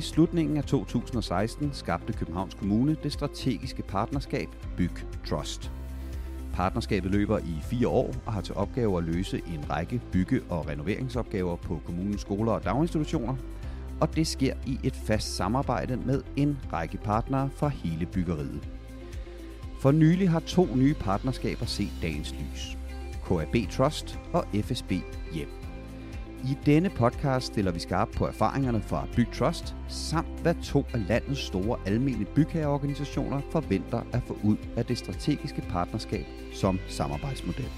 I slutningen af 2016 skabte Københavns Kommune det strategiske partnerskab Byg Trust. Partnerskabet løber i fire år og har til opgave at løse en række bygge- og renoveringsopgaver på kommunens skoler og daginstitutioner, og det sker i et fast samarbejde med en række partnere fra hele byggeriet. For nylig har to nye partnerskaber set dagens lys. KAB Trust og FSB Hjem. I denne podcast stiller vi skarp på erfaringerne fra Byg Trust, samt hvad to af landets store almene bygherreorganisationer forventer at få ud af det strategiske partnerskab som samarbejdsmodel.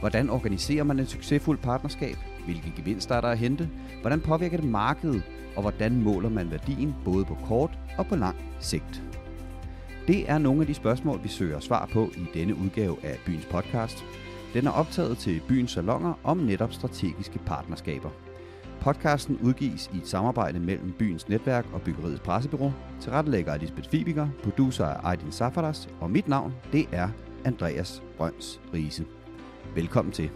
Hvordan organiserer man et succesfuldt partnerskab? Hvilke gevinster er der at hente? Hvordan påvirker det markedet? Og hvordan måler man værdien både på kort og på lang sigt? Det er nogle af de spørgsmål, vi søger svar på i denne udgave af Byens podcast. Den er optaget til Byens Salonger om netop strategiske partnerskaber. Podcasten udgives i et samarbejde mellem Byens Netværk og Byggeriets Pressebyrå. Tilrettelægger Lisbeth Fibiger, producer er Aydin Safaras, og mit navn det er Andreas Brøns Riese. Velkommen til.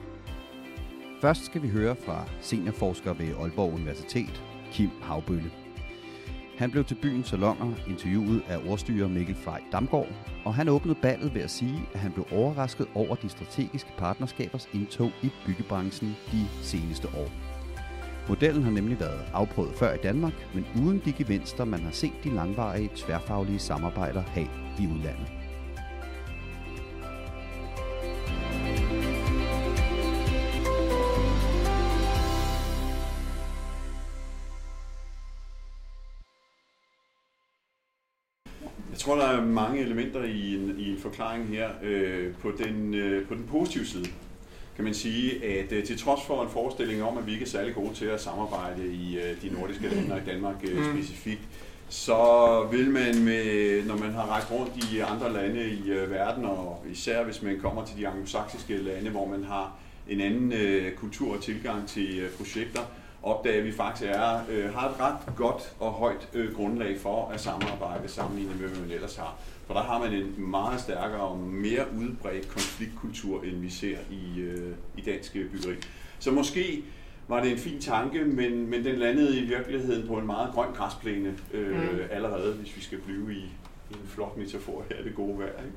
Først skal vi høre fra seniorforsker ved Aalborg Universitet, Kim Havbølle. Han blev til byens salonger interviewet af ordstyrer Mikkel Frej Damgaard, og han åbnede ballet ved at sige, at han blev overrasket over de strategiske partnerskabers indtog i byggebranchen de seneste år. Modellen har nemlig været afprøvet før i Danmark, men uden de gevinster, man har set de langvarige tværfaglige samarbejder have i udlandet. Tror, der er mange elementer i en, i en forklaring her. Øh, på, den, øh, på den positive side kan man sige, at øh, til trods for en forestilling om, at vi ikke er særlig gode til at samarbejde i øh, de nordiske lande og i Danmark øh, Mm. specifikt, så vil man, med, når man har rejst rundt i andre lande i øh, verden, og især hvis man kommer til de anglosaksiske lande, hvor man har en anden øh, kultur og tilgang til øh, projekter, opdage, at vi faktisk er, øh, har et ret godt og højt øh, grundlag for at samarbejde sammenlignet med, hvad man ellers har. For der har man en meget stærkere og mere udbredt konfliktkultur, end vi ser i, øh, i dansk byggeri. Så måske var det en fin tanke, men, men den landede i virkeligheden på en meget grøn græsplæne øh, mm. allerede, hvis vi skal blive i, i en flot metafor her, det gode vejr. Ikke?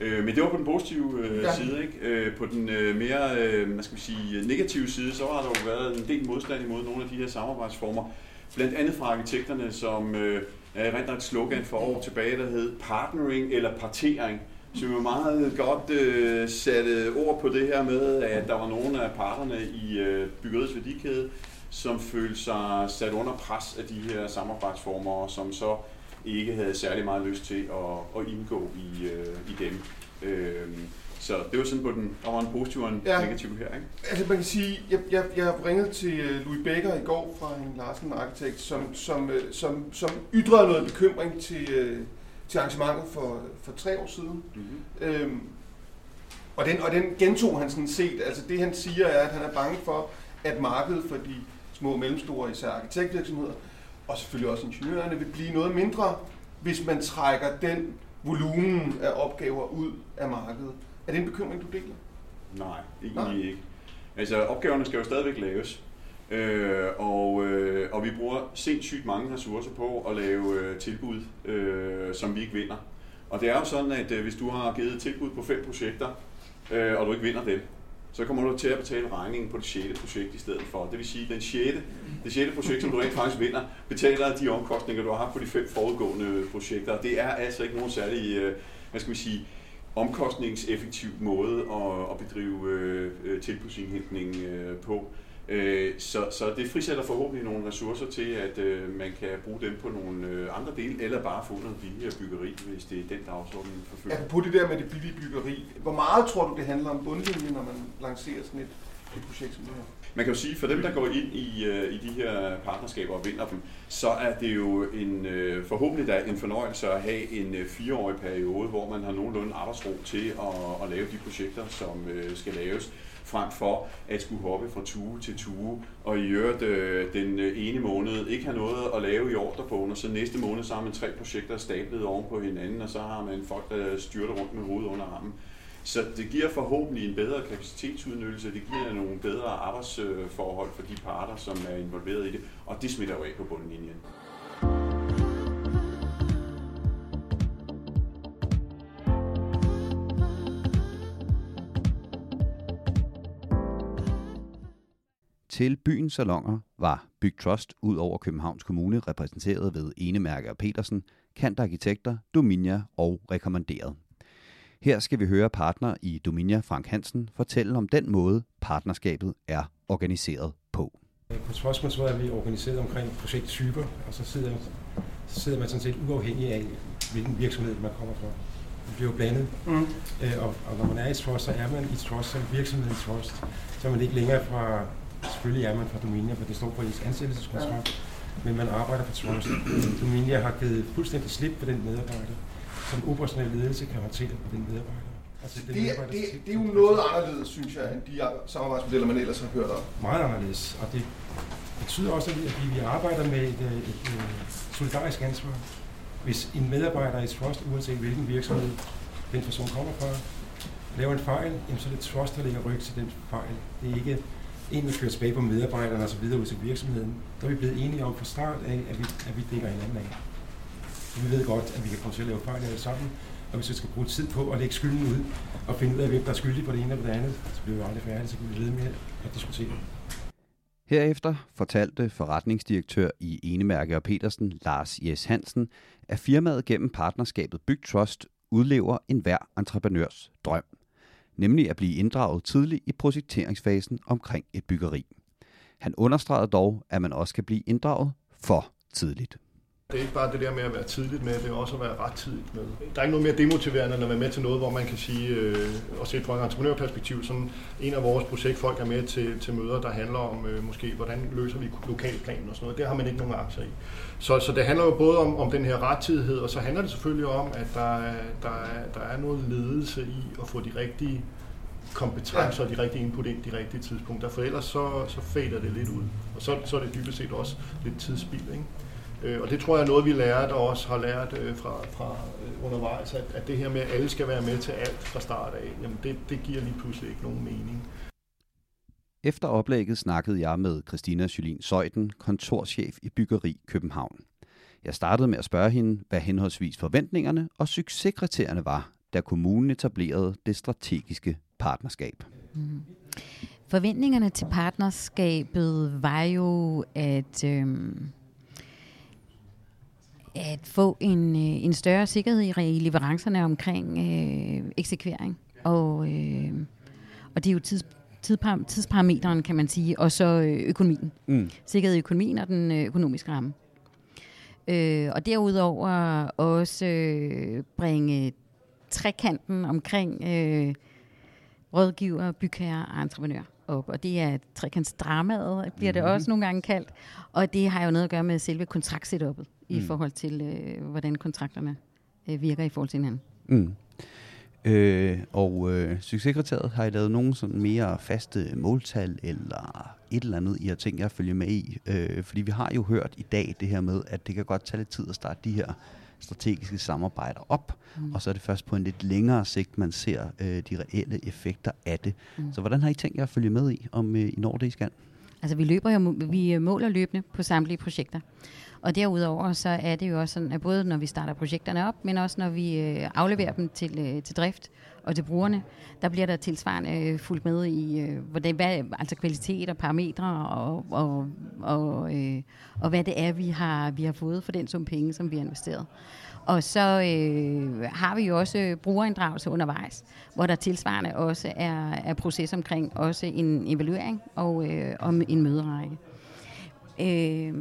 Øh, men det var på den positive øh, Ja. side. Ikke? Øh, på den øh, mere øh, hvad skal vi sige, negative side, så har der jo været en del modstand imod nogle af de her samarbejdsformer. Blandt andet fra arkitekterne, som øh, rent et slogan for år tilbage, der hed partnering eller partering. Så vi var meget godt øh, satte ord på det her med, at der var nogle af parterne i øh, byggeriets værdikæde, som følte sig sat under pres af de her samarbejdsformer, og som så ikke havde særlig meget lyst til at, at indgå i, øh, i dem. Øh, så det var sådan på den, der var en positiv og en Ja. negativ her. Ikke? Altså man kan sige, jeg, jeg, jeg ringede til øh, Louis Becker i går fra en Larsen Arkitekt, som, som, øh, som, som ytrede noget bekymring til, øh, til arrangementet for, for tre år siden. Mm-hmm. Øhm, og, den, og den gentog han sådan set. Altså det han siger er, at han er bange for, at markedet for de små og mellemstore, især arkitektvirksomheder, og selvfølgelig også ingeniørerne, vil blive noget mindre, hvis man trækker den volumen af opgaver ud af markedet. Er det en bekymring, du deler? Nej, egentlig Nej. Ikke. Altså opgaverne skal jo stadigvæk laves. Øh, og, øh, og vi bruger sindssygt mange ressourcer på at lave øh, tilbud, øh, som vi ikke vinder. Og det er jo sådan, at øh, hvis du har givet et tilbud på fem projekter, øh, og du ikke vinder dem, så kommer du til at betale regningen på det sjette projekt i stedet for. Det vil sige, at den sjette, det sjette projekt, som du rent faktisk vinder, betaler de omkostninger, du har haft på de fem forudgående projekter. Det er altså ikke nogen særlig, øh, hvad skal vi sige, omkostningseffektiv måde at, at bedrive øh, øh tilbudsindhentning øh, på. Øh, så, så det frisætter forhåbentlig nogle ressourcer til, at øh, man kan bruge dem på nogle øh, andre dele, eller bare få noget billigere byggeri, hvis det er den dagsorden, man forfølger. Apropos det der med det billige byggeri, hvor meget tror du, det handler om bundlinjen, når man lancerer sådan et, et projekt som det her? Man kan jo sige, for dem, der går ind i, øh, i de her partnerskaber og vinder dem, så er det jo en, øh, forhåbentlig da en fornøjelse at have en øh, fireårig periode, hvor man har nogenlunde arbejdsro til at, at lave de projekter, som øh, skal laves, frem for at skulle hoppe fra tue til tue, og i øvrigt øh, den øh, ene måned ikke have noget at lave i ordrebogen, og så næste måned så har man tre projekter stablet oven på hinanden, og så har man folk, der styrter rundt med hovedet under armen. Så det giver forhåbentlig en bedre kapacitetsudnyttelse, det giver nogle bedre arbejdsforhold for de parter, som er involveret i det, og det smitter jo af på bundlinjen. Til byens salonger var Byg Trust ud over Københavns Kommune repræsenteret ved Enemærke og Petersen, Kant Arkitekter, Dominia og Rekommanderet. Her skal vi høre partner i Dominia, Frank Hansen, fortælle om den måde, partnerskabet er organiseret på. På Trustman så er vi organiseret omkring projekttyper, og så sidder, så sidder man sådan set uafhængig af, hvilken virksomhed man kommer fra. Det bliver jo blandet. Mm. Øh, og, og, når man er i Trust, så er man i Trust som virksomhed i Trust. Så er man ikke længere fra, selvfølgelig er man fra Dominia, for det står på ens ansættelseskontrakt, ja. men man arbejder for Trust. Dominia har givet fuldstændig slip på den medarbejder som operationel ledelse kan håndtere på den medarbejder. Altså, det, medarbejder, det, det er jo noget anderledes, synes jeg, end de samarbejdsmodeller, man ellers har hørt om. Meget anderledes, og det betyder også, at vi, at vi arbejder med et, et, et, et solidarisk ansvar. Hvis en medarbejder i Trust, uanset hvilken virksomhed den person kommer fra, laver en fejl, jamen, så er det Trust, der lægger ryg til den fejl. Det er ikke en, der kører tilbage på medarbejderne og så videre ud til virksomheden. Der er vi blevet enige om fra start af, at vi, at vi dækker hinanden af. Vi ved godt, at vi kan komme til at lave fejl alle sammen, og hvis vi skal bruge tid på at lægge skylden ud og finde ud af, hvem der er skyldig på det ene eller det andet, så bliver vi aldrig færdige, så kan vi lede med at diskutere. Herefter fortalte forretningsdirektør i Enemærke og Petersen, Lars Jes Hansen, at firmaet gennem partnerskabet Byg Trust udlever enhver entreprenørs drøm, nemlig at blive inddraget tidligt i projekteringsfasen omkring et byggeri. Han understregede dog, at man også kan blive inddraget for tidligt. Det er ikke bare det der med at være tidligt med, det er også at være ret tidligt med. Der er ikke noget mere demotiverende end at være med til noget, hvor man kan sige, øh, og se fra et entreprenørperspektiv, sådan en af vores projektfolk er med til, til møder, der handler om øh, måske, hvordan løser vi lokalplanen og sådan noget. Det har man ikke nogen aktier i. Så, så det handler jo både om, om den her rettidighed, og så handler det selvfølgelig om, at der der der er noget ledelse i at få de rigtige kompetencer og de rigtige input ind de rigtige tidspunkter, for ellers så, så fader det lidt ud. Og så, så er det dybest set også lidt tidsspil, ikke? Øh, og det tror jeg er noget, vi lærer, der også har lært øh, fra, fra øh, undervejs, at, at det her med, at alle skal være med til alt fra start af, jamen det, det giver lige pludselig ikke nogen mening. Efter oplægget snakkede jeg med Christina Jolin Søjden, kontorchef i Byggeri København. Jeg startede med at spørge hende, hvad henholdsvis forventningerne og succeskriterierne var, da kommunen etablerede det strategiske partnerskab. Mm. Forventningerne til partnerskabet var jo, at øh, at få en, øh, en større sikkerhed i leverancerne omkring øh, eksekvering. Og, øh, og det er jo tids, tidsparameteren, kan man sige, og så øh, økonomien. Mm. Sikkerhed i økonomien og den øh, økonomiske ramme. Øh, og derudover også øh, bringe trekanten omkring øh, rådgiver, bygherre og entreprenør op. Og det er trekantsdramaet, bliver det mm-hmm. også nogle gange kaldt. Og det har jo noget at gøre med selve kontraktsetupet i mm. forhold til, øh, hvordan kontrakterne øh, virker i forhold til hinanden. Mm. Øh, og øh, succeskriteriet, har I lavet nogle sådan mere faste måltal, eller et eller andet, I har tænkt jer at følge med i? Øh, fordi vi har jo hørt i dag det her med, at det kan godt tage lidt tid at starte de her strategiske samarbejder op, mm. og så er det først på en lidt længere sigt, man ser øh, de reelle effekter af det. Mm. Så hvordan har I tænkt jer at følge med i, om øh, I når det, I skal? Altså vi løber jo, vi øh, måler løbende på samtlige projekter. Og derudover så er det jo også sådan, at både når vi starter projekterne op, men også når vi øh, afleverer dem til, øh, til drift og til brugerne, der bliver der tilsvarende øh, fuldt med i, øh, hvordan, hvad, altså kvalitet og parametre og, og, og, øh, og hvad det er, vi har, vi har fået for den sum penge, som vi har investeret. Og så øh, har vi jo også brugerinddragelse undervejs, hvor der tilsvarende også er, er proces omkring også en evaluering og øh, om en møderække. Øh,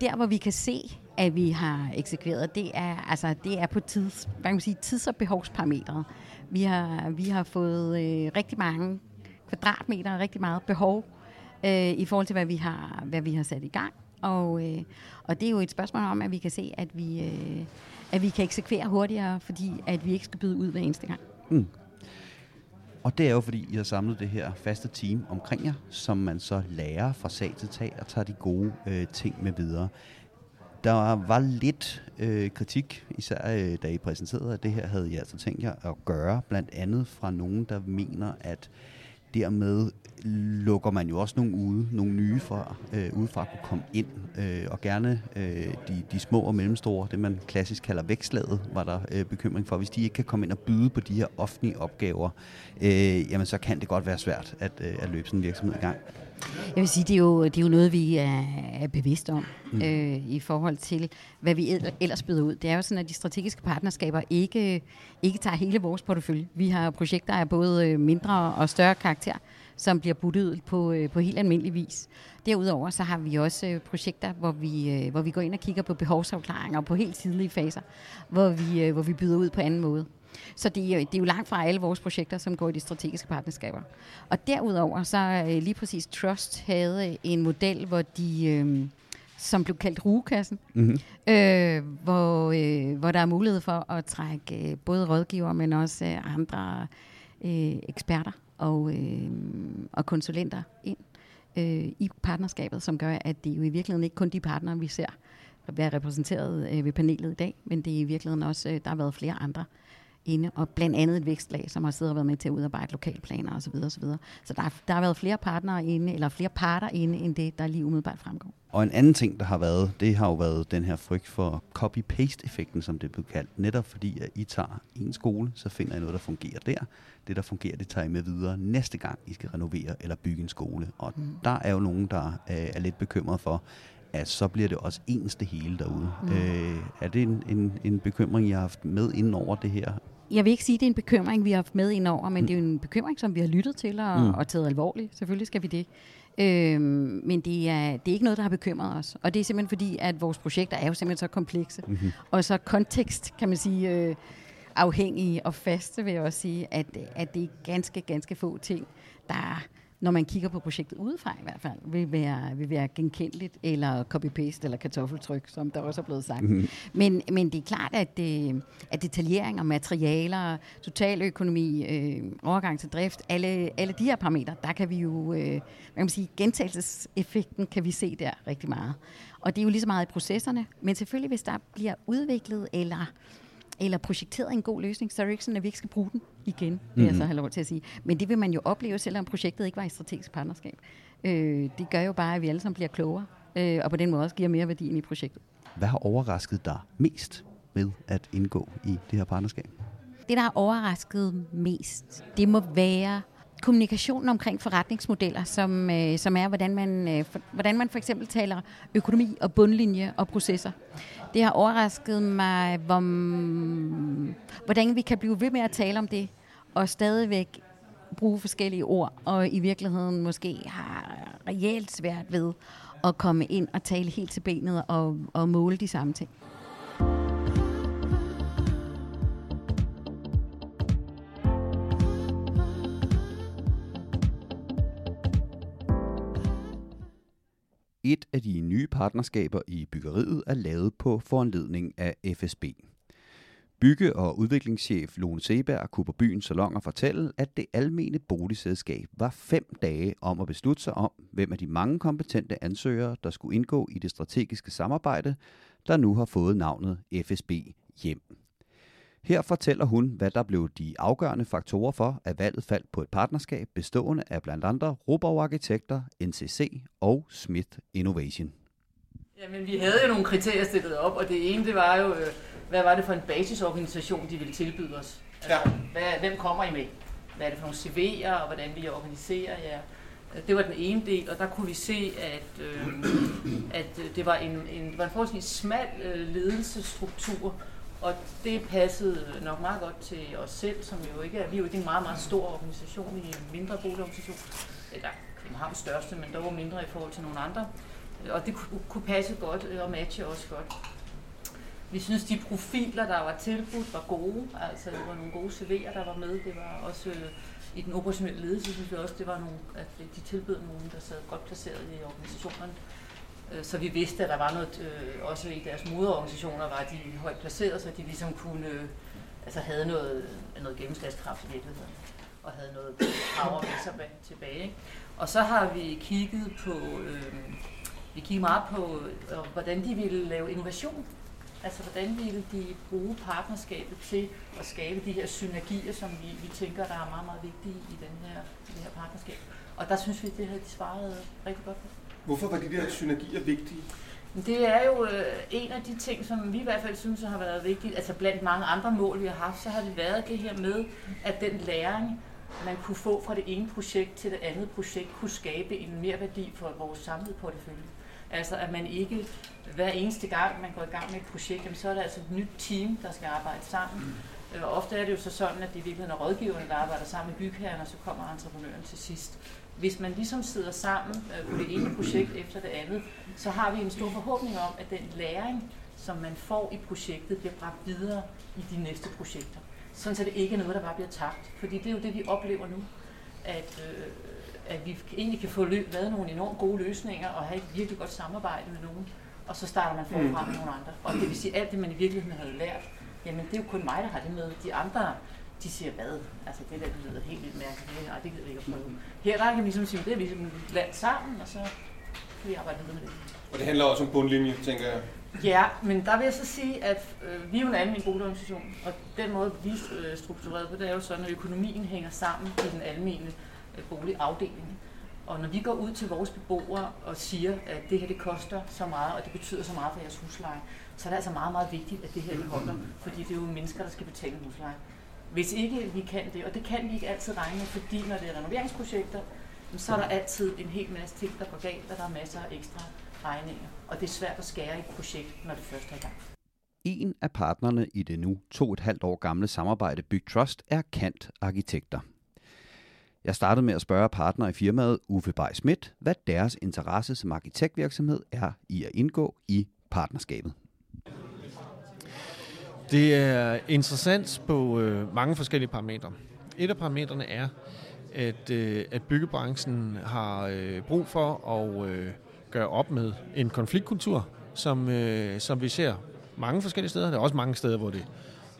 der, hvor vi kan se, at vi har eksekveret, det er, altså, det er på tids, hvad kan man sige, tids- og behovsparametre. Vi har, vi har fået øh, rigtig mange kvadratmeter, rigtig meget behov øh, i forhold til, hvad vi har, hvad vi har sat i gang. Og, øh, og det er jo et spørgsmål om, at vi kan se, at vi, øh, at vi kan eksekvere hurtigere, fordi at vi ikke skal byde ud hver eneste gang. Mm. Og det er jo fordi, I har samlet det her faste team omkring jer, som man så lærer fra sag til tag og tager de gode øh, ting med videre. Der var lidt øh, kritik, især øh, da I præsenterede, at det her havde I altså tænkt jer at gøre, blandt andet fra nogen, der mener, at dermed lukker man jo også nogle ude, nogle nye fra, øh, udefra kunne komme ind, øh, og gerne øh, de, de små og mellemstore, det man klassisk kalder vækslaget, var der øh, bekymring for. Hvis de ikke kan komme ind og byde på de her offentlige opgaver, øh, jamen så kan det godt være svært at, øh, at løbe sådan en virksomhed i gang. Jeg vil sige, det er jo, det er jo noget, vi er, er bevidst om mm. øh, i forhold til, hvad vi ellers byder ud. Det er jo sådan, at de strategiske partnerskaber ikke, ikke tager hele vores portefølje. Vi har projekter af både øh, mindre og større karakter, som bliver budt ud på, øh, på helt almindelig vis. Derudover så har vi også øh, projekter, hvor vi, hvor vi går ind og kigger på behovsafklaringer på helt tidlige faser, hvor vi, hvor vi byder ud på anden måde. Så det er, det er jo langt fra alle vores projekter, som går i de strategiske partnerskaber. Og derudover så lige præcis Trust havde en model, hvor de... Øh, som blev kaldt rugekassen, mm-hmm. øh, hvor, øh, hvor der er mulighed for at trække øh, både rådgiver, men også øh, andre øh, eksperter og, øh, og konsulenter ind øh, i partnerskabet, som gør, at det jo i virkeligheden ikke kun de partnere, vi ser være repræsenteret øh, ved panelet i dag, men det er i virkeligheden også, øh, der har været flere andre inde, og blandt andet et vækstlag, som har siddet og været med til at udarbejde lokalplaner osv. osv. Så der, der har været flere partnere inde, eller flere parter inde, end det, der lige umiddelbart fremgår. Og en anden ting, der har været, det har jo været den her frygt for copy-paste-effekten, som det blev kaldt. Netop fordi, at I tager en skole, så finder I noget, der fungerer der. Det, der fungerer, det tager I med videre næste gang, I skal renovere eller bygge en skole. Og mm. der er jo nogen, der øh, er lidt bekymret for, at så bliver det også ens det hele derude. Mm. Øh, er det en, en, en bekymring, I har haft med inden over det her jeg vil ikke sige, at det er en bekymring, vi har haft med ind over, men mm. det er jo en bekymring, som vi har lyttet til og, mm. og taget alvorligt. Selvfølgelig skal vi det. Øhm, men det er, det er ikke noget, der har bekymret os. Og det er simpelthen fordi, at vores projekter er jo simpelthen så komplekse. Mm-hmm. Og så kontekst, kan man sige, øh, afhængige og faste, vil jeg også sige, at, at det er ganske, ganske få ting, der når man kigger på projektet udefra i hvert fald, vil være, vil være genkendeligt, eller copy-paste, eller kartoffeltryk, som der også er blevet sagt. Mm. Men, men det er klart, at, det, at detaljering og materialer, totaløkonomi, øh, overgang til drift, alle, alle de her parametre, der kan vi jo, øh, man kan sige, gentagelseseffekten kan vi se der rigtig meget. Og det er jo lige så meget i processerne, men selvfølgelig, hvis der bliver udviklet eller eller projekteret en god løsning, så er det ikke sådan, at vi ikke skal bruge den igen, vil jeg så mhm. have lov til at sige. Men det vil man jo opleve, selvom projektet ikke var i strategisk partnerskab. Øh, det gør jo bare, at vi alle sammen bliver klogere, øh, og på den måde også giver mere værdi ind i projektet. Hvad har overrasket dig mest med at indgå i det her partnerskab? Det, der har overrasket mest, det må være kommunikationen omkring forretningsmodeller, som, øh, som er, hvordan man, øh, for, hvordan man for eksempel taler økonomi og bundlinje og processer. Det har overrasket mig, hvor, hvordan vi kan blive ved med at tale om det, og stadigvæk bruge forskellige ord, og i virkeligheden måske har reelt svært ved at komme ind og tale helt til benet og, og måle de samme ting. Et af de nye partnerskaber i byggeriet er lavet på foranledning af FSB. Bygge- og udviklingschef Lone Seberg kunne på byens salonger fortælle, at det almene boligselskab var fem dage om at beslutte sig om, hvem af de mange kompetente ansøgere, der skulle indgå i det strategiske samarbejde, der nu har fået navnet FSB hjem. Her fortæller hun, hvad der blev de afgørende faktorer for, at valget faldt på et partnerskab bestående af blandt andre Robov Arkitekter, NCC og Smith Innovation. Jamen, vi havde jo nogle kriterier stillet op, og det ene, det var jo, øh, hvad var det for en basisorganisation, de ville tilbyde os? Altså, ja. hvad, hvem kommer I med? Hvad er det for nogle CV'er, og hvordan vi organiserer jer? Det var den ene del, og der kunne vi se, at, øh, at det var en, en, det var en forholdsvis smal øh, ledelsesstruktur, og det passede nok meget godt til os selv, som jo ikke er, vi er jo ikke en meget, meget stor organisation, vi er en mindre boligorganisation. Eller Københavns største, men dog mindre i forhold til nogle andre. Og det kunne passe godt øh, og matche også godt. Vi synes, de profiler, der var tilbudt, var gode. Altså, det var nogle gode CV'er, der var med. Det var også øh, i den operationelle ledelse, synes vi også, det var nogle, at de tilbød nogen, der sad godt placeret i organisationen. Øh, så vi vidste, at der var noget, øh, også i deres moderorganisationer, var de højt placeret, så de ligesom kunne, øh, altså havde noget, noget gennemslagskraft i virkeligheden, og havde noget power med sig tilbage. Ikke? Og så har vi kigget på, øh, Vi kiggede meget på, øh, hvordan de ville lave innovation. Altså, hvordan ville de bruge partnerskabet til at skabe de her synergier, som vi, vi tænker, der er meget, meget vigtige i den her, det her partnerskab. Og der synes vi, det havde de svaret rigtig godt på. Hvorfor var de der synergier vigtige? Det er jo øh, en af de ting, som vi i hvert fald synes har været vigtigt. Altså blandt mange andre mål, vi har haft, så har det været det her med, at den læring, man kunne få fra det ene projekt til det andet projekt, kunne skabe en mere værdi for vores samlede portefølje. Altså at man ikke hver eneste gang, man går i gang med et projekt, jamen, så er der altså et nyt team, der skal arbejde sammen. Øh, og ofte er det jo så sådan, at det i virkeligheden er rådgiverne, der arbejder sammen med bygherren, og så kommer entreprenøren til sidst. Hvis man ligesom sidder sammen øh, på det ene projekt efter det andet, så har vi en stor forhåbning om, at den læring, som man får i projektet, bliver bragt videre i de næste projekter. Sådan så det ikke er noget, der bare bliver tabt. Fordi det er jo det, vi oplever nu. At, øh, at vi egentlig kan få lavet nogle enormt gode løsninger og have et virkelig godt samarbejde med nogen. Og så starter man forfra med nogle andre. Og det vil sige, at alt det, man i virkeligheden havde lært, jamen det er jo kun mig, der har det med. De andre, de siger, hvad? Altså det der lyder helt vildt mærkeligt. Nej, det gider vi ikke at prøve. Her der kan vi ligesom sige, det er vi ligesom landt sammen, og så kan vi arbejde videre med det. Og det handler også om bundlinje, tænker jeg. Ja, men der vil jeg så sige, at øh, vi er jo en almindelig boligorganisation, og den måde, vi er øh, struktureret på, det er jo sådan, at økonomien hænger sammen i den almindelige øh, boligafdeling. Og når vi går ud til vores beboere og siger, at det her det koster så meget, og det betyder så meget for jeres husleje, så er det altså meget, meget vigtigt, at det her det holder, fordi det er jo mennesker, der skal betale husleje. Hvis ikke vi kan det, og det kan vi ikke altid regne med, fordi når det er renoveringsprojekter, så er der altid en hel masse ting, der går galt, og der er masser af ekstra regninger. Og det er svært at skære i et projekt, når det først er i gang. En af partnerne i det nu to og et halvt år gamle samarbejde Byg Trust er Kant Arkitekter. Jeg startede med at spørge partner i firmaet Uffe Bay Schmidt, hvad deres interesse som arkitektvirksomhed er i at indgå i partnerskabet. Det er interessant på øh, mange forskellige parametre. Et af parametrene er, at, øh, at byggebranchen har øh, brug for at øh, gøre op med en konfliktkultur, som, øh, som vi ser mange forskellige steder. Der er også mange steder, hvor det,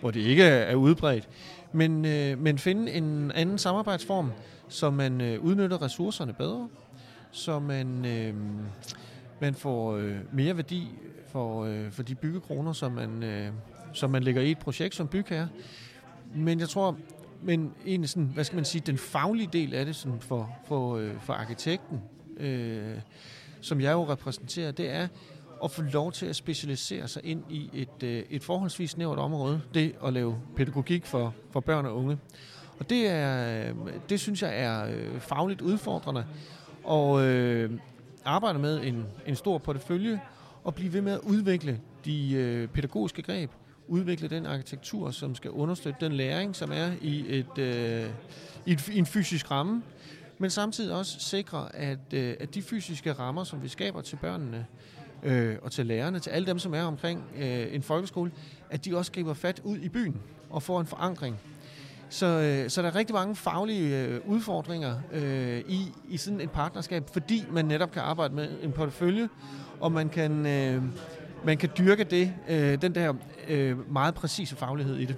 hvor det ikke er udbredt. Men, øh, men finde en anden samarbejdsform, så man øh, udnytter ressourcerne bedre, så man, øh, man får øh, mere værdi for, øh, for de byggekroner, som man, øh, som man lægger i et projekt som bygherre. Men jeg tror, men en sådan, hvad skal man sige, den faglige del af det sådan for, for, øh, for arkitekten, øh, som jeg jo repræsenterer, det er at få lov til at specialisere sig ind i et, øh, et forholdsvis snævert område, det at lave pædagogik for, for børn og unge. Og det, er, øh, det synes jeg er øh, fagligt udfordrende, og øh, arbejde med en, en stor portefølje, og blive ved med at udvikle de øh, pædagogiske greb, udvikle den arkitektur, som skal understøtte den læring, som er i, et, øh, i, et, i en fysisk ramme, men samtidig også sikre, at, øh, at de fysiske rammer, som vi skaber til børnene øh, og til lærerne, til alle dem, som er omkring øh, en folkeskole, at de også griber fat ud i byen og får en forankring. Så, øh, så der er rigtig mange faglige øh, udfordringer øh, i, i sådan et partnerskab, fordi man netop kan arbejde med en portefølje, og man kan, øh, man kan dyrke det, øh, den der øh, meget præcise faglighed i det.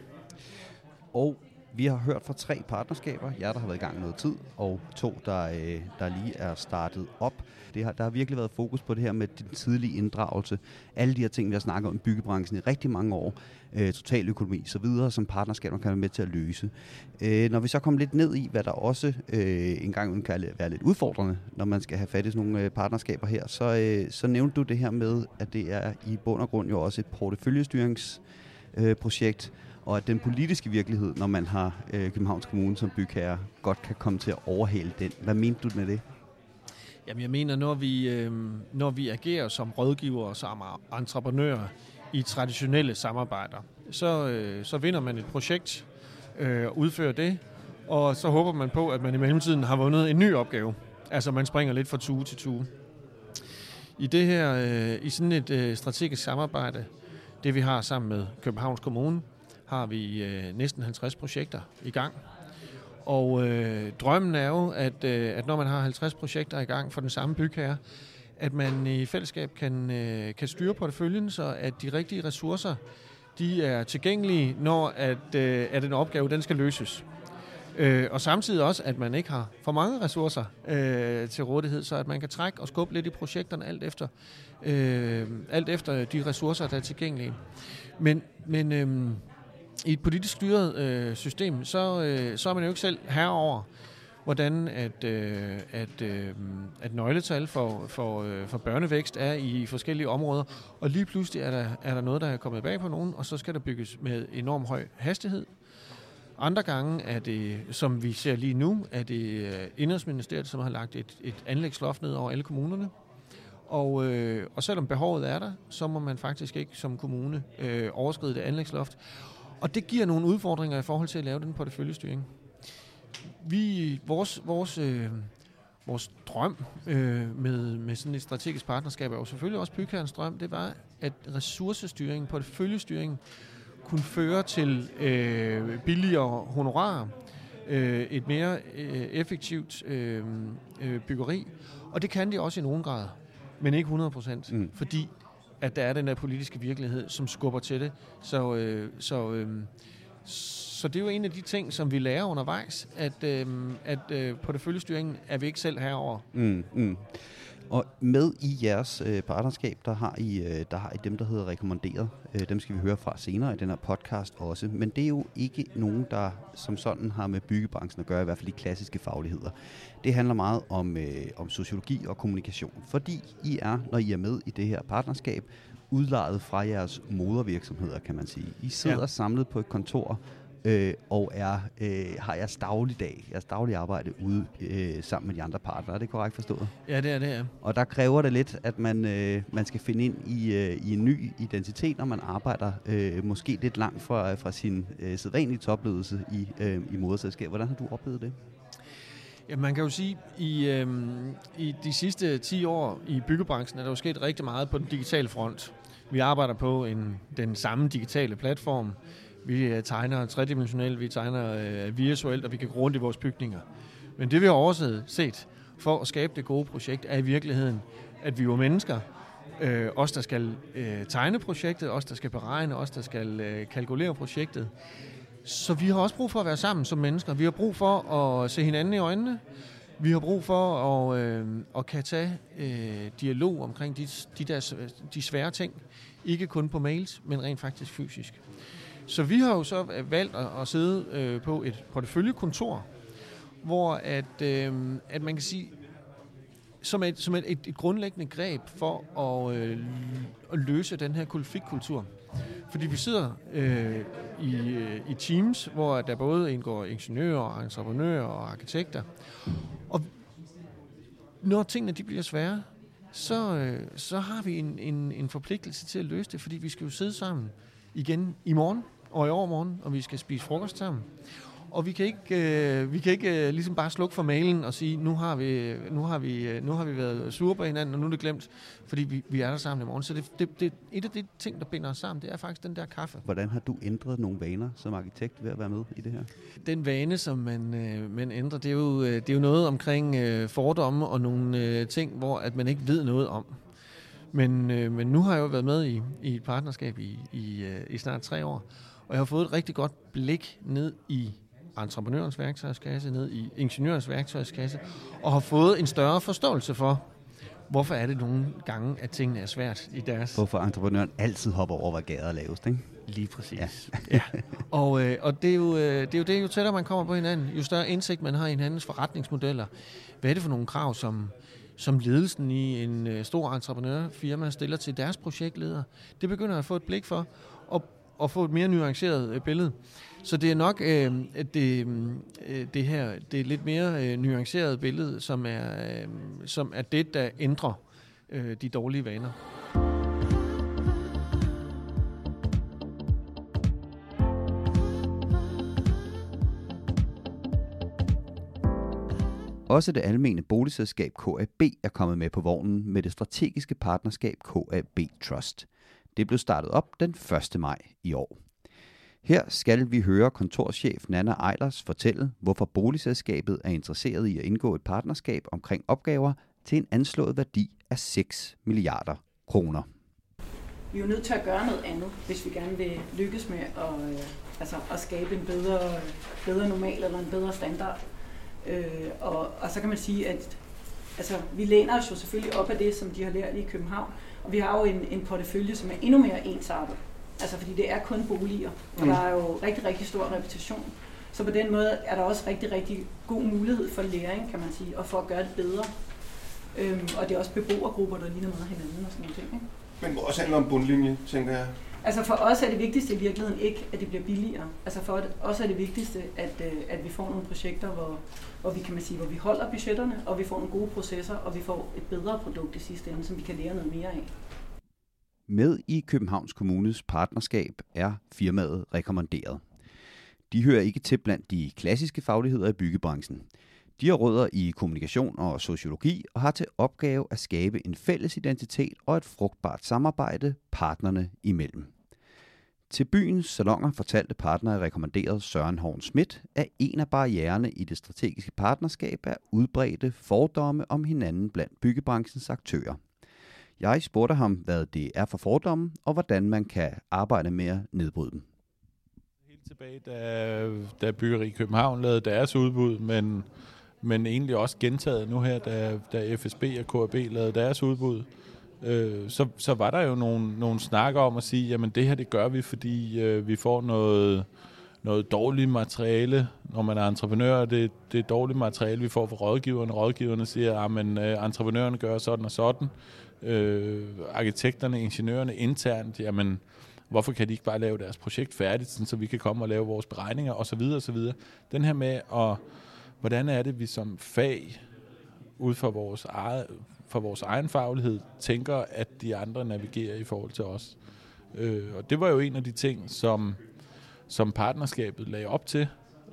Og vi har hørt fra tre partnerskaber, jer der har været i gang noget tid, og to, der, øh, der lige er startet op. Det har, der har virkelig været fokus på det her med den tidlige inddragelse. Alle de her ting, vi har snakket om i byggebranchen i rigtig mange år. Øh, totaløkonomi så videre, som partnerskaber kan være med til at løse. Øh, når vi så kommer lidt ned i, hvad der også øh, engang kan være lidt udfordrende, når man skal have fat i sådan nogle øh, partnerskaber her, så, øh, så nævnte du det her med, at det er i bund og grund jo også et porteføljestyringsprojekt, øh, og at den politiske virkelighed, når man har øh, Københavns Kommune som bygherre, godt kan komme til at overhale den. Hvad mente du med det? Jamen jeg mener, når vi, øh, når vi agerer som rådgiver og som entreprenører i traditionelle samarbejder, så, øh, så vinder man et projekt øh, og udfører det, og så håber man på, at man i mellemtiden har vundet en ny opgave. Altså man springer lidt fra tue til tue. I det her, øh, i sådan et øh, strategisk samarbejde, det vi har sammen med Københavns Kommune, har vi øh, næsten 50 projekter i gang. Og øh, drømmen er jo, at, øh, at når man har 50 projekter i gang for den samme bygherre, at man i fællesskab kan, øh, kan styre porteføljen, så at de rigtige ressourcer de er tilgængelige, når at, øh, at en opgave den skal løses. Øh, og samtidig også, at man ikke har for mange ressourcer øh, til rådighed, så at man kan trække og skubbe lidt i projekterne alt efter, øh, alt efter de ressourcer, der er tilgængelige. Men, men øh, i et politisk styret øh, system, så, øh, så er man jo ikke selv herover, hvordan at, øh, at, øh, at nøgletal for, for, øh, for børnevækst er i forskellige områder, og lige pludselig er der, er der noget, der er kommet bag på nogen, og så skal der bygges med enorm høj hastighed. Andre gange er det, som vi ser lige nu, er det øh, Indrigsministeriet, som har lagt et, et anlægsloft ned over alle kommunerne. Og, øh, og selvom behovet er der, så må man faktisk ikke som kommune øh, overskride det anlægsloft. Og det giver nogle udfordringer i forhold til at lave den porteføljestyring. Vi, vores, vores, øh, vores drøm øh, med, med sådan et strategisk partnerskab, er jo selvfølgelig også bygherrens drøm, det var, at ressourcestyringen, porteføljestyringen, kunne føre til øh, billigere honorarer, øh, et mere øh, effektivt øh, øh, byggeri, og det kan de også i nogen grad, men ikke 100 procent, mm. fordi at der er den der politiske virkelighed, som skubber til det. Så, øh, så, øh, så det er jo en af de ting, som vi lærer undervejs, at, øh, at øh, porteføljestyringen er vi ikke selv herover. Mm, mm. Og med i jeres øh, partnerskab, der har, I, øh, der har I dem, der hedder rekommanderet. Øh, dem skal vi høre fra senere i den her podcast også. Men det er jo ikke nogen, der som sådan har med byggebranchen at gøre, i hvert fald de klassiske fagligheder. Det handler meget om, øh, om sociologi og kommunikation. Fordi I er, når I er med i det her partnerskab, udlejet fra jeres modervirksomheder, kan man sige. I sidder ja. samlet på et kontor øh, og er, øh, har jeres dagligdag, jeres daglige arbejde ude øh, sammen med de andre partnere. Er det korrekt forstået? Ja, det er det, ja. Og der kræver det lidt, at man, øh, man skal finde ind i, øh, i en ny identitet, når man arbejder øh, måske lidt langt fra, fra sin øh, sædvanlige toplevelse i, øh, i moderselskab. Hvordan har du oplevet det? Ja, man kan jo sige, at i, øh, i de sidste 10 år i byggebranchen er der jo sket rigtig meget på den digitale front. Vi arbejder på en, den samme digitale platform, vi øh, tegner tredimensionelt, vi tegner øh, visuelt, og vi kan gå rundt i vores bygninger. Men det vi har overset set for at skabe det gode projekt, er i virkeligheden, at vi er mennesker, øh, os der skal øh, tegne projektet, os der skal beregne, os der skal øh, kalkulere projektet. Så vi har også brug for at være sammen som mennesker. Vi har brug for at se hinanden i øjnene. Vi har brug for at, øh, at kan tage øh, dialog omkring de, de, der, de svære ting. Ikke kun på mails, men rent faktisk fysisk. Så vi har jo så øh, valgt at, at sidde øh, på et porteføljekontor, hvor at, øh, at man kan sige, som et, som et, et, et grundlæggende greb for at, øh, at løse den her konfliktkultur. Fordi vi sidder øh, i, øh, i teams, hvor der både indgår ingeniører, entreprenører og arkitekter. Og når tingene de bliver svære, så, øh, så har vi en, en, en forpligtelse til at løse det, fordi vi skal jo sidde sammen igen i morgen og i overmorgen, og vi skal spise frokost sammen. Og vi kan ikke, øh, vi kan ikke øh, ligesom bare slukke for mailen og sige, nu har vi, nu har vi, øh, nu har vi været sure på hinanden, og nu er det glemt, fordi vi, vi er der sammen i morgen. Så det, det, det, et af de ting, der binder os sammen, det er faktisk den der kaffe. Hvordan har du ændret nogle vaner som arkitekt ved at være med i det her? Den vane, som man, øh, man ændrer, det er, jo, øh, det er jo noget omkring øh, fordomme og nogle øh, ting, hvor at man ikke ved noget om. Men, øh, men nu har jeg jo været med i, i et partnerskab i, i, øh, i snart tre år, og jeg har fået et rigtig godt blik ned i entreprenørens værktøjskasse, ned i ingeniørens værktøjskasse, og har fået en større forståelse for, hvorfor er det nogle gange, at tingene er svært i deres... Hvorfor entreprenøren altid hopper over, hvad gader er lavest, ikke? Lige præcis. Ja. ja. Og, øh, og det, er jo, øh, det er jo det, jo tættere man kommer på hinanden, jo større indsigt man har i hinandens forretningsmodeller. Hvad er det for nogle krav, som, som ledelsen i en øh, stor entreprenørfirma stiller til deres projektleder? Det begynder at få et blik for, og at få et mere nuanceret øh, billede. Så det er nok øh, det, øh, det her, det er lidt mere øh, nuanceret billede, som er, øh, som er det, der ændrer øh, de dårlige vaner. Også det almene boligselskab KAB er kommet med på vognen med det strategiske partnerskab KAB Trust. Det blev startet op den 1. maj i år. Her skal vi høre kontorchef Nana Eilers fortælle, hvorfor boligselskabet er interesseret i at indgå et partnerskab omkring opgaver til en anslået værdi af 6 milliarder kroner. vi er jo nødt til at gøre noget andet, hvis vi gerne vil lykkes med at, øh, altså, at skabe en bedre, bedre normal eller en bedre standard. Øh, og, og så kan man sige, at altså, vi læner os jo selvfølgelig op af det, som de har lært i København, og vi har jo en, en portefølje, som er endnu mere ensartet. Altså fordi det er kun boliger, og mm. der er jo rigtig, rigtig stor reputation. Så på den måde er der også rigtig, rigtig god mulighed for læring, kan man sige, og for at gøre det bedre. Øhm, og det er også beboergrupper, der ligner meget hinanden og sådan noget ting. Ikke? Men også handler om bundlinje, tænker jeg. Altså for os er det vigtigste i virkeligheden ikke, at det bliver billigere. Altså for os er det vigtigste, at, øh, at vi får nogle projekter, hvor, hvor vi kan man sige, hvor vi holder budgetterne, og vi får nogle gode processer, og vi får et bedre produkt i sidste ende, som vi kan lære noget mere af. Med i Københavns Kommunes partnerskab er firmaet rekommenderet. De hører ikke til blandt de klassiske fagligheder i byggebranchen. De har rødder i kommunikation og sociologi og har til opgave at skabe en fælles identitet og et frugtbart samarbejde partnerne imellem. Til byens salonger fortalte partner rekommanderet Søren Horn Schmidt, at en af barriererne i det strategiske partnerskab er udbredte fordomme om hinanden blandt byggebranchens aktører. Jeg spurgte ham, hvad det er for fordomme, og hvordan man kan arbejde med at nedbryde dem. Helt tilbage, da, da Byggeri København lavede deres udbud, men, men egentlig også gentaget nu her, da, da FSB og KAB lavede deres udbud, øh, så, så var der jo nogle, nogle snakker om at sige, jamen det her det gør vi, fordi øh, vi får noget, noget dårligt materiale, når man er entreprenør. Det, det er dårligt materiale, vi får fra rådgiverne. Rådgiverne siger, ah, at øh, entreprenørerne gør sådan og sådan øh, arkitekterne, ingeniørerne internt, jamen, hvorfor kan de ikke bare lave deres projekt færdigt, sådan, så vi kan komme og lave vores beregninger osv. osv. Den her med, at, hvordan er det, vi som fag, ud fra vores, eget, fra vores egen faglighed, tænker, at de andre navigerer i forhold til os. Øh, og det var jo en af de ting, som, som partnerskabet lagde op til,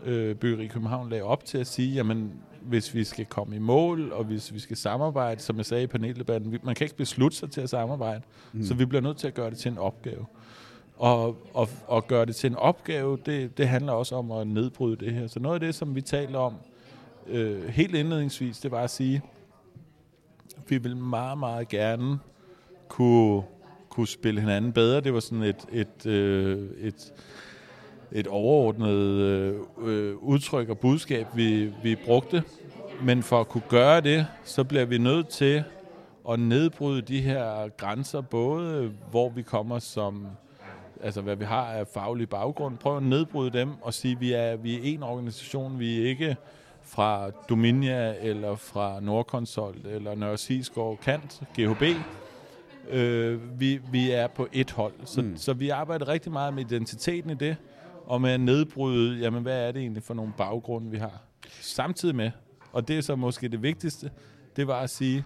øh, Byggeri København lagde op til at sige, jamen hvis vi skal komme i mål, og hvis vi skal samarbejde, som jeg sagde i paneldebatten, man kan ikke beslutte sig til at samarbejde, mm. så vi bliver nødt til at gøre det til en opgave. Og, og, og gøre det til en opgave, det, det handler også om at nedbryde det her. Så noget af det, som vi taler om øh, helt indledningsvis, det var at sige, vi vil meget, meget gerne kunne, kunne spille hinanden bedre. Det var sådan et, et, øh, et, et overordnet øh, udtryk og budskab, vi, vi brugte. Men for at kunne gøre det, så bliver vi nødt til at nedbryde de her grænser, både hvor vi kommer som, altså hvad vi har af faglig baggrund, prøve at nedbryde dem og sige, at vi er, vi er en organisation, vi er ikke fra Dominia eller fra Nordkonsult eller Nørre Sisgaard Kant, GHB. Øh, vi, vi er på et hold, så, mm. så vi arbejder rigtig meget med identiteten i det, og med at nedbryde, jamen hvad er det egentlig for nogle baggrunde, vi har. Samtidig med, og det er så måske det vigtigste, det var at sige,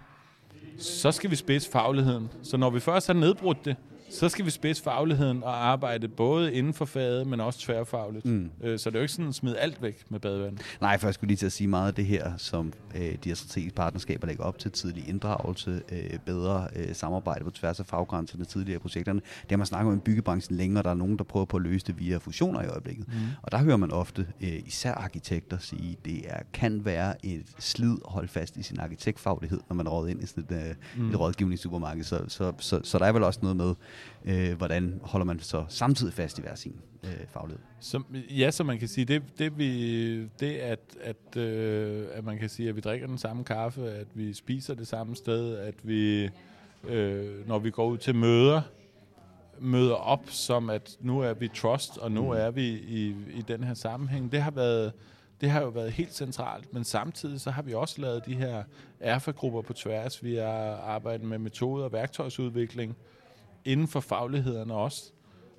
så skal vi spidse fagligheden. Så når vi først har nedbrudt det, så skal vi spidse fagligheden og arbejde både inden for faget, men også tværfagligt. Mm. Øh, så det er jo ikke sådan at smide alt væk med badevand. Nej, for jeg skulle lige til at sige meget af det her, som øh, de her strategiske partnerskaber lægger op til, tidlig inddragelse, øh, bedre øh, samarbejde på tværs af faggrænserne tidligere projekterne. Det har man snakket om i byggebranchen længere, der er nogen, der prøver på at løse det via fusioner i øjeblikket. Mm. Og der hører man ofte, øh, især arkitekter, sige, at det er, kan være et slid at holde fast i sin arkitektfaglighed, når man råder ind i sådan et, øh, mm. et rådgivningssupermarked. Så, så, så, så der er vel også noget med, øh, hvordan holder man så samtidig fast i hver sin øh, faglighed. Så, ja, så man kan sige, det, det, vi, det at, at, øh, at man kan sige, at vi drikker den samme kaffe, at vi spiser det samme sted, at vi, øh, når vi går ud til møder, møder op som, at nu er vi trust, og nu mm. er vi i, i den her sammenhæng. Det har været det har jo været helt centralt, men samtidig så har vi også lavet de her erfagrupper på tværs. Vi har arbejdet med metoder og værktøjsudvikling, inden for faglighederne også,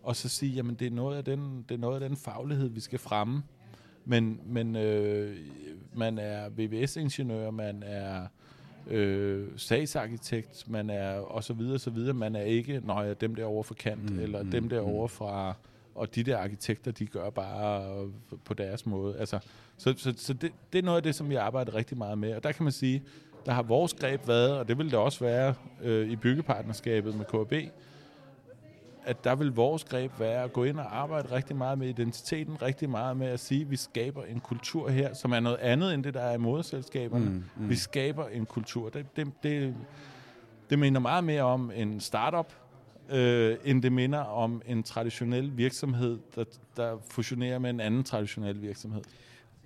og så sige, jamen det er noget af den, det er noget af den faglighed, vi skal fremme. Men, men øh, man er VVS-ingeniør, man er øh, sagsarkitekt, man er og så videre, så videre. Man er ikke, når jeg dem der for kant, mm, eller mm, dem der mm. fra, og de der arkitekter, de gør bare på deres måde. Altså, så så, så det, det er noget af det, som vi arbejder rigtig meget med. Og der kan man sige, der har vores greb været, og det vil det også være øh, i byggepartnerskabet med KB, at der vil vores greb være at gå ind og arbejde rigtig meget med identiteten, rigtig meget med at sige, at vi skaber en kultur her, som er noget andet end det, der er i moderselskaberne. Mm, mm. Vi skaber en kultur. Det, det, det, det minder meget mere om en startup, øh, end det minder om en traditionel virksomhed, der, der fusionerer med en anden traditionel virksomhed.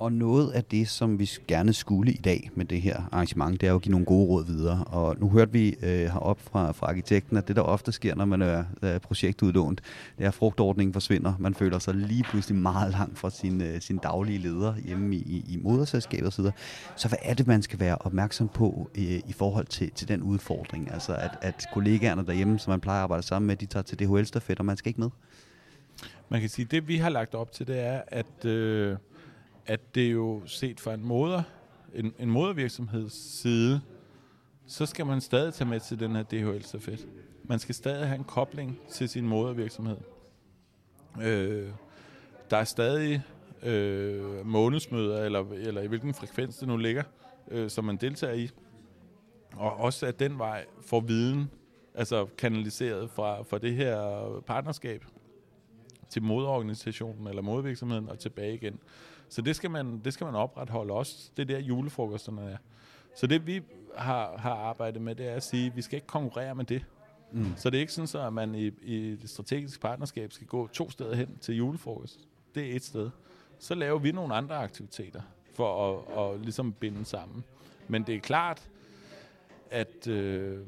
Og noget af det, som vi gerne skulle i dag med det her arrangement, det er jo at give nogle gode råd videre. Og nu hørte vi øh, herop fra, fra arkitekten, at det, der ofte sker, når man er, er projektudlånt, det er, at frugtordningen forsvinder. Man føler sig lige pludselig meget langt fra sin, øh, sin daglige leder hjemme i, i, i moderselskabet osv. Så, så hvad er det, man skal være opmærksom på øh, i forhold til, til den udfordring? Altså, at, at kollegaerne derhjemme, som man plejer at arbejde sammen med, de tager til DHL-stafet, og man skal ikke med? Man kan sige, at det vi har lagt op til, det er, at... Øh at det jo set fra en moder, en, en modervirksomheds side, så skal man stadig tage med til den her DHL-stafet. Man skal stadig have en kobling til sin modervirksomhed. Øh, der er stadig øh, månedsmøder, eller, eller i hvilken frekvens det nu ligger, øh, som man deltager i. Og også at den vej får viden, altså kanaliseret fra, fra det her partnerskab til moderorganisationen eller modervirksomheden og tilbage igen. Så det skal man, det skal man opretholde også. Det er der julefrokosterne er. Så det vi har, har arbejdet med, det er at sige, at vi skal ikke konkurrere med det. Mm. Så det er ikke sådan, så, at man i, i det strategiske partnerskab skal gå to steder hen til julefrokost. Det er et sted. Så laver vi nogle andre aktiviteter for at, at ligesom binde sammen. Men det er klart, at, øh,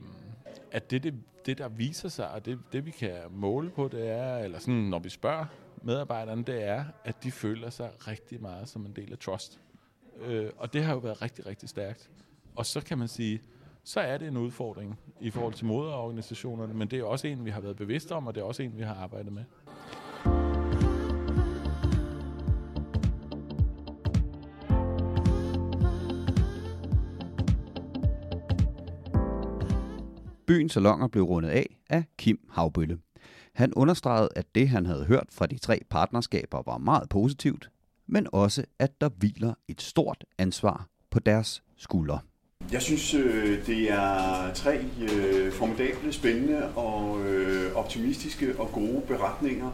at det, det, det, der viser sig, og det, det, vi kan måle på, det er, eller sådan, når vi spørger medarbejderne, det er, at de føler sig rigtig meget som en del af Trust. Øh, og det har jo været rigtig, rigtig stærkt. Og så kan man sige, så er det en udfordring i forhold til moderorganisationerne, men det er også en, vi har været bevidste om, og det er også en, vi har arbejdet med. Byens salonger blev rundet af af Kim Havbølle. Han understregede, at det, han havde hørt fra de tre partnerskaber, var meget positivt, men også, at der hviler et stort ansvar på deres skuldre. Jeg synes, øh, det er tre øh, formidable, spændende og øh, optimistiske og gode beretninger,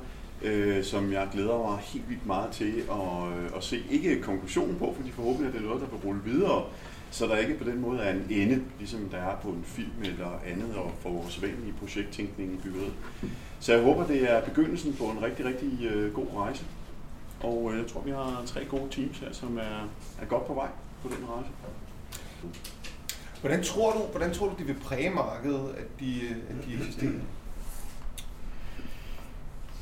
som jeg glæder mig helt vildt meget til at, at se. Ikke konklusionen på, fordi forhåbentlig er det noget, der vil rulle videre, så der ikke på den måde er en ende, ligesom der er på en film eller andet, og for vores vanlige projekttænkning i byrådet. Så jeg håber, det er begyndelsen på en rigtig, rigtig øh, god rejse. Og øh, jeg tror, vi har tre gode teams her, som er, er godt på vej på den rejse. Hvordan tror du, hvordan tror du de vil præge markedet, at de, at de eksisterer?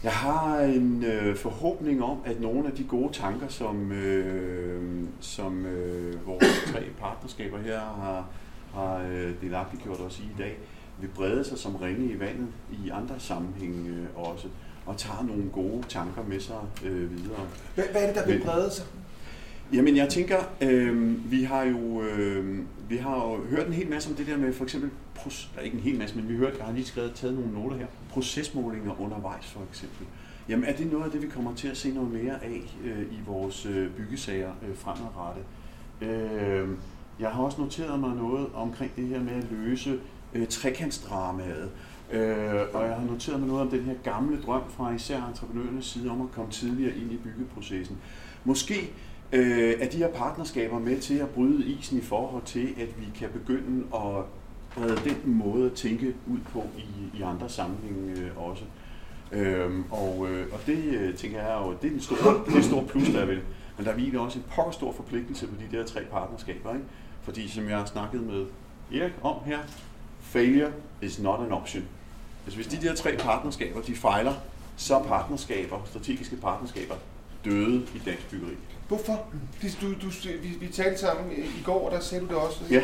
Jeg har en øh, forhåbning om, at nogle af de gode tanker, som, øh, som øh, vores tre partnerskaber her har, har øh, delagtiggjort os i i dag, vil brede sig som ringe i vandet i andre sammenhænge øh, også, og tager nogle gode tanker med sig øh, videre. Hvad, hvad er det, der vil brede sig? Jamen jeg tænker, øh, vi har jo øh, vi har jo hørt en hel masse om det der med for eksempel, der er ikke en hel masse, men vi hørte, jeg har lige skrevet, taget nogle noter her, procesmålinger undervejs for eksempel. Jamen er det noget af det, vi kommer til at se noget mere af øh, i vores øh, byggesager øh, fremadrettet? Øh, jeg har også noteret mig noget omkring det her med at løse øh, trekantsdramaet. Øh, og jeg har noteret mig noget om den her gamle drøm fra især entreprenørernes side om at komme tidligere ind i byggeprocessen. Måske øh, er de her partnerskaber med til at bryde isen i forhold til, at vi kan begynde at brede den måde at tænke ud på i, i andre sammenhænge øh, også. Øhm, og, øh, og det øh, tænker jeg jo, det er den store, det store plus, der er ved Men der er virkelig også en pokker stor forpligtelse på de der tre partnerskaber. Ikke? Fordi som jeg har snakket med Erik om her, failure is not an option. Altså hvis de der tre partnerskaber, de fejler, så er partnerskaber, strategiske partnerskaber, døde i dansk byggeri. Hvorfor? Du, du, vi, vi talte sammen i går, og der sagde du det også. Ja.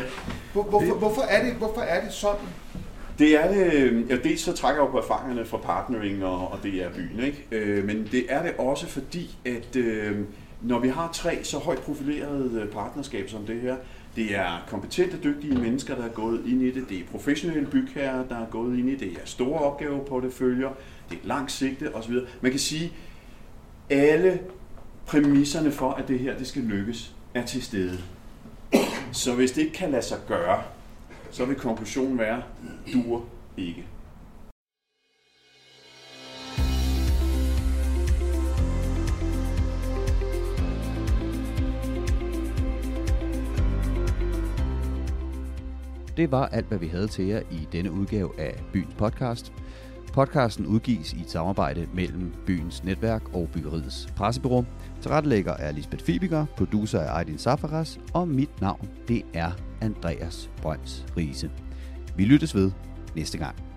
Hvor, hvorfor, hvorfor, er det, hvorfor er det sådan? Det er det, ja, dels så trækker jeg jo på erfaringerne fra partnering og, og det er byen, ikke? Øh, men det er det også fordi, at øh, når vi har tre så højt profilerede øh, partnerskaber som det her, det er kompetente, dygtige mennesker, der er gået ind i det. Det er professionelle bygherrer, der er gået ind i det. Det er store opgaver på det følger. Det er langt sigte osv. Man kan sige, alle præmisserne for, at det her det skal lykkes, er til stede. Så hvis det ikke kan lade sig gøre, så vil konklusionen være, dur ikke. Det var alt, hvad vi havde til jer i denne udgave af Byens podcast. Podcasten udgives i et samarbejde mellem byens netværk og byggeriets pressebureau. Tilrettelægger er Lisbeth Fibiger, producer er Aydin Safaras, og mit navn det er Andreas Brøns Riese. Vi lyttes ved næste gang.